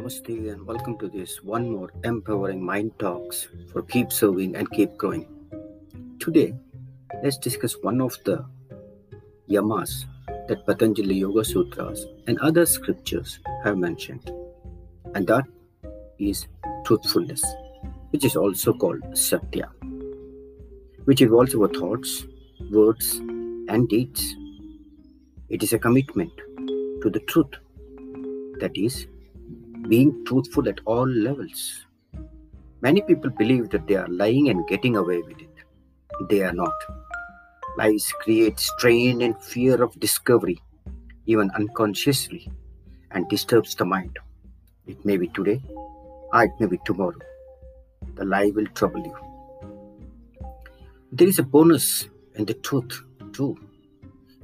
Namaste and welcome to this one more empowering mind talks for keep serving and keep growing. Today, let's discuss one of the yamas that Patanjali Yoga Sutras and other scriptures have mentioned, and that is truthfulness, which is also called Satya, which involves our thoughts, words, and deeds. It is a commitment to the truth, that is, being truthful at all levels. Many people believe that they are lying and getting away with it. They are not. Lies create strain and fear of discovery, even unconsciously, and disturbs the mind. It may be today, or it may be tomorrow. The lie will trouble you. There is a bonus in the truth, too.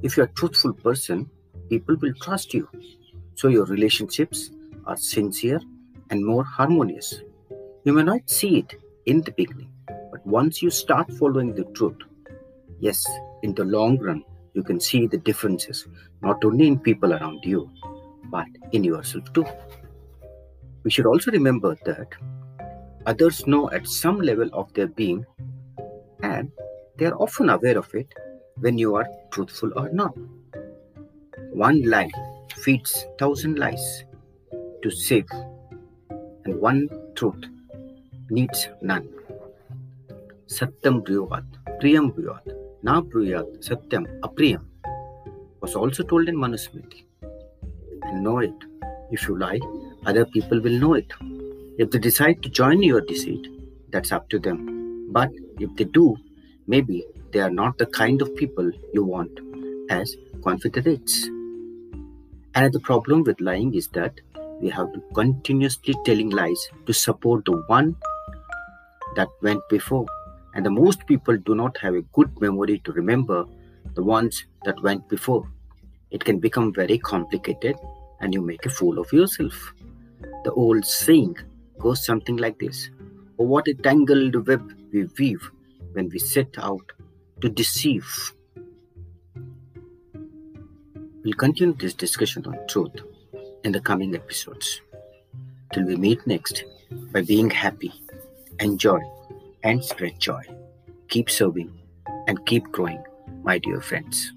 If you're a truthful person, people will trust you. So your relationships are sincere and more harmonious. You may not see it in the beginning, but once you start following the truth, yes, in the long run, you can see the differences not only in people around you, but in yourself too. We should also remember that others know at some level of their being and they are often aware of it when you are truthful or not. One lie feeds thousand lies to save, and one truth needs none. Satyam Briyat, Priyam Briyat, Na Briyat, Satyam Apriyam was also told in Manusmriti. And know it. If you lie, other people will know it. If they decide to join your deceit, that's up to them. But if they do, maybe they are not the kind of people you want as confederates. Another problem with lying is that we have to continuously telling lies to support the one that went before. And the most people do not have a good memory to remember the ones that went before. It can become very complicated and you make a fool of yourself. The old saying goes something like this oh what a tangled web we weave when we set out to deceive. We'll continue this discussion on truth in the coming episodes. Till we meet next, by being happy, enjoy, and spread joy. Keep serving and keep growing, my dear friends.